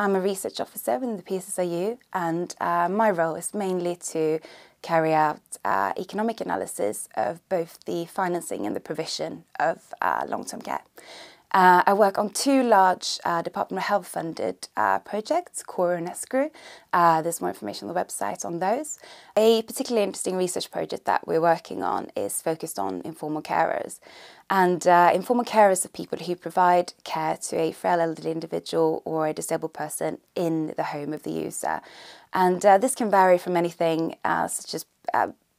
I'm a research officer within the PSSRU, and uh, my role is mainly to carry out uh, economic analysis of both the financing and the provision of uh, long-term care. Uh, I work on two large uh, Department of Health funded uh, projects, QORU and ESHCRU. Uh, there's more information on the website on those. A particularly interesting research project that we're working on is focused on informal carers. And uh, informal carers are people who provide care to a frail elderly individual or a disabled person in the home of the user. And uh, this can vary from anything such as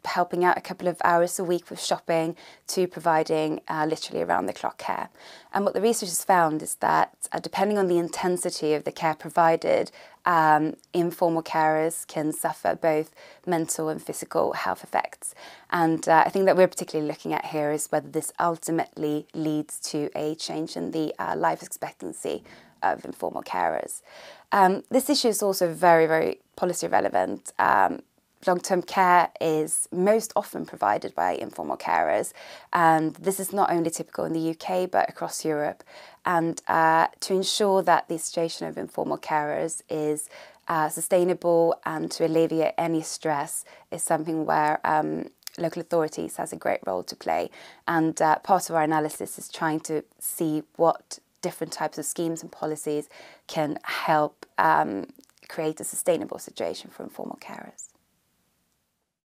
helping out a couple of hours a week with shopping to providing uh, literally around the clock care. And what the research has found is that uh, depending on the intensity of the care provided, um, informal carers can suffer both mental and physical health effects. And uh, I think that we're particularly looking at here is whether this ultimately leads to a change in the uh, life expectancy of informal carers. Um, this issue is also very, very policy relevant. Um, long term care is most often provided by informal carers. And this is not only typical in the UK, but across Europe. And uh, to ensure that the situation of informal carers is uh, sustainable and to alleviate any stress is something where um, local authorities has a great role to play. And uh, part of our analysis is trying to see what different types of schemes and policies can help um, create a sustainable situation for informal carers.